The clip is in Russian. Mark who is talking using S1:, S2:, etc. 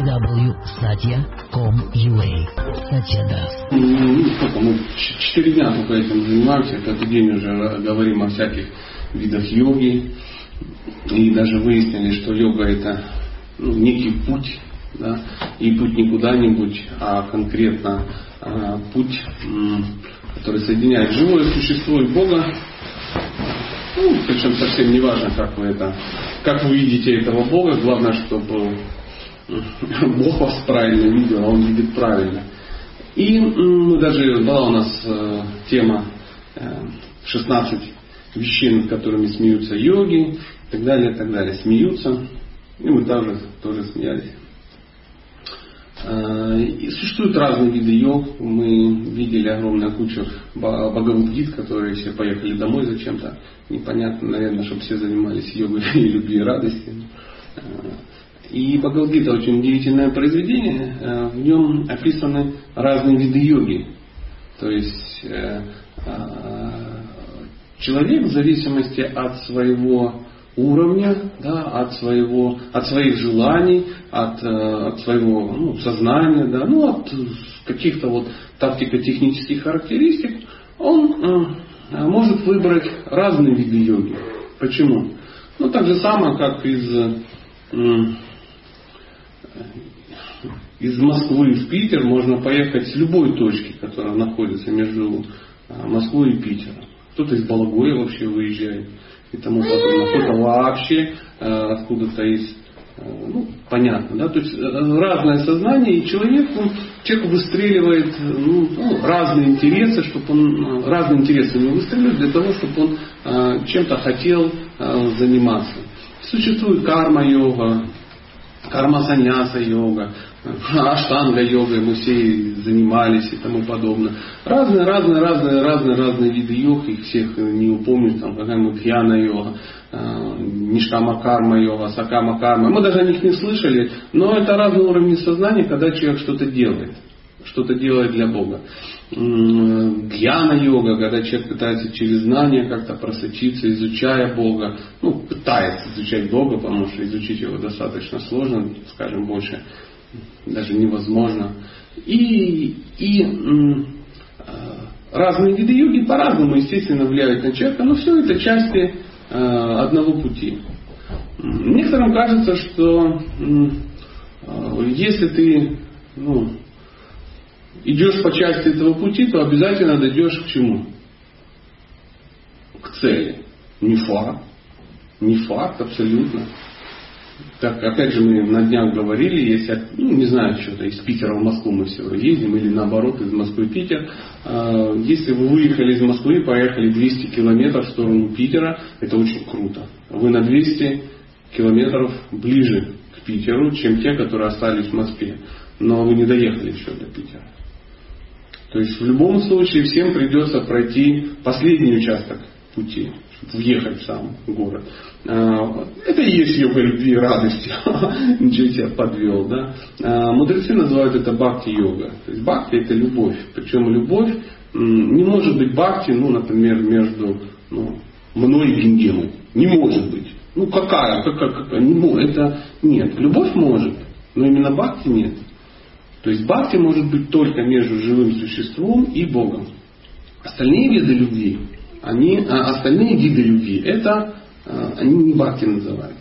S1: www.satya.com.ua Satya Das.
S2: Ну, сколько, мы четыре дня только этим занимаемся, каждый день уже говорим о всяких видах йоги, и даже выяснили, что йога это ну, некий путь, да, и путь не куда-нибудь, а конкретно а, путь, который соединяет живое существо и Бога. Ну, причем совсем не важно, как вы это, как вы видите этого Бога, главное, чтобы Бог вас правильно видел, а Он видит правильно. И м, даже была у нас э, тема э, 16 вещей, над которыми смеются йоги, и так далее, и так далее. Смеются. И мы также тоже смеялись. Э, И существуют разные виды йог. Мы видели огромную кучу Бхагавадгит, которые все поехали домой зачем-то. Непонятно, наверное, чтобы все занимались йогой и любви и радости. И Бхагавадгита очень удивительное произведение. Э, В нем описаны разные виды йоги. То есть э, э, человек в зависимости от своего уровня, да, от, своего, от своих желаний, от, от своего ну, сознания, да, ну, от каких-то вот тактико-технических характеристик, он может выбрать разные виды йоги. Почему? Ну, так же самое, как из, из Москвы в Питер можно поехать с любой точки, которая находится между э, Москвой и Питером. Кто-то из Балагоя вообще выезжает и тому подобное. Кто-то вообще э, откуда-то из э, ну, понятно, да, то есть э, разное сознание, и человек, он, человек выстреливает ну, ну, разные интересы, чтобы он, э, разные интересы у него выстреливают для того, чтобы он э, чем-то хотел э, заниматься. Существует карма-йога, карма-саньяса-йога, аштанга-йогой мы все занимались и тому подобное. Разные, разные, разные, разные, разные виды йог, их всех не упомню, там какая-нибудь йога, ништама карма йога, сакама карма. Мы даже о них не слышали, но это разные уровни сознания, когда человек что-то делает что-то делает для Бога. Гьяна-йога, когда человек пытается через знания как-то просочиться, изучая Бога, ну, пытается изучать Бога, потому что изучить его достаточно сложно, скажем, больше даже невозможно. И, и м, разные виды йоги по-разному, естественно, влияют на человека, но все это части э, одного пути. Некоторым кажется, что э, если ты ну, идешь по части этого пути, то обязательно дойдешь к чему? К цели. Не факт. Не факт абсолютно. Так, опять же, мы на днях говорили, если, ну, не знаю, что-то из Питера в Москву мы все ездим, или наоборот, из Москвы в Питер. Если вы выехали из Москвы и поехали 200 километров в сторону Питера, это очень круто. Вы на 200 километров ближе к Питеру, чем те, которые остались в Москве. Но вы не доехали еще до Питера. То есть в любом случае всем придется пройти последний участок пути, чтобы въехать в сам город. Это и есть йога любви и радости. Ничего себе подвел. Да? Мудрецы называют это бхакти-йога. То есть бхакти это любовь. Причем любовь не может быть бхакти, ну, например, между ну, мной и Гингемой. Не может быть. Ну какая? какая, какая? Не. Это нет. Любовь может, но именно бхакти нет. То есть бхакти может быть только между живым существом и Богом. Остальные виды любви, они, а остальные виды любви, это они не бхакти называются.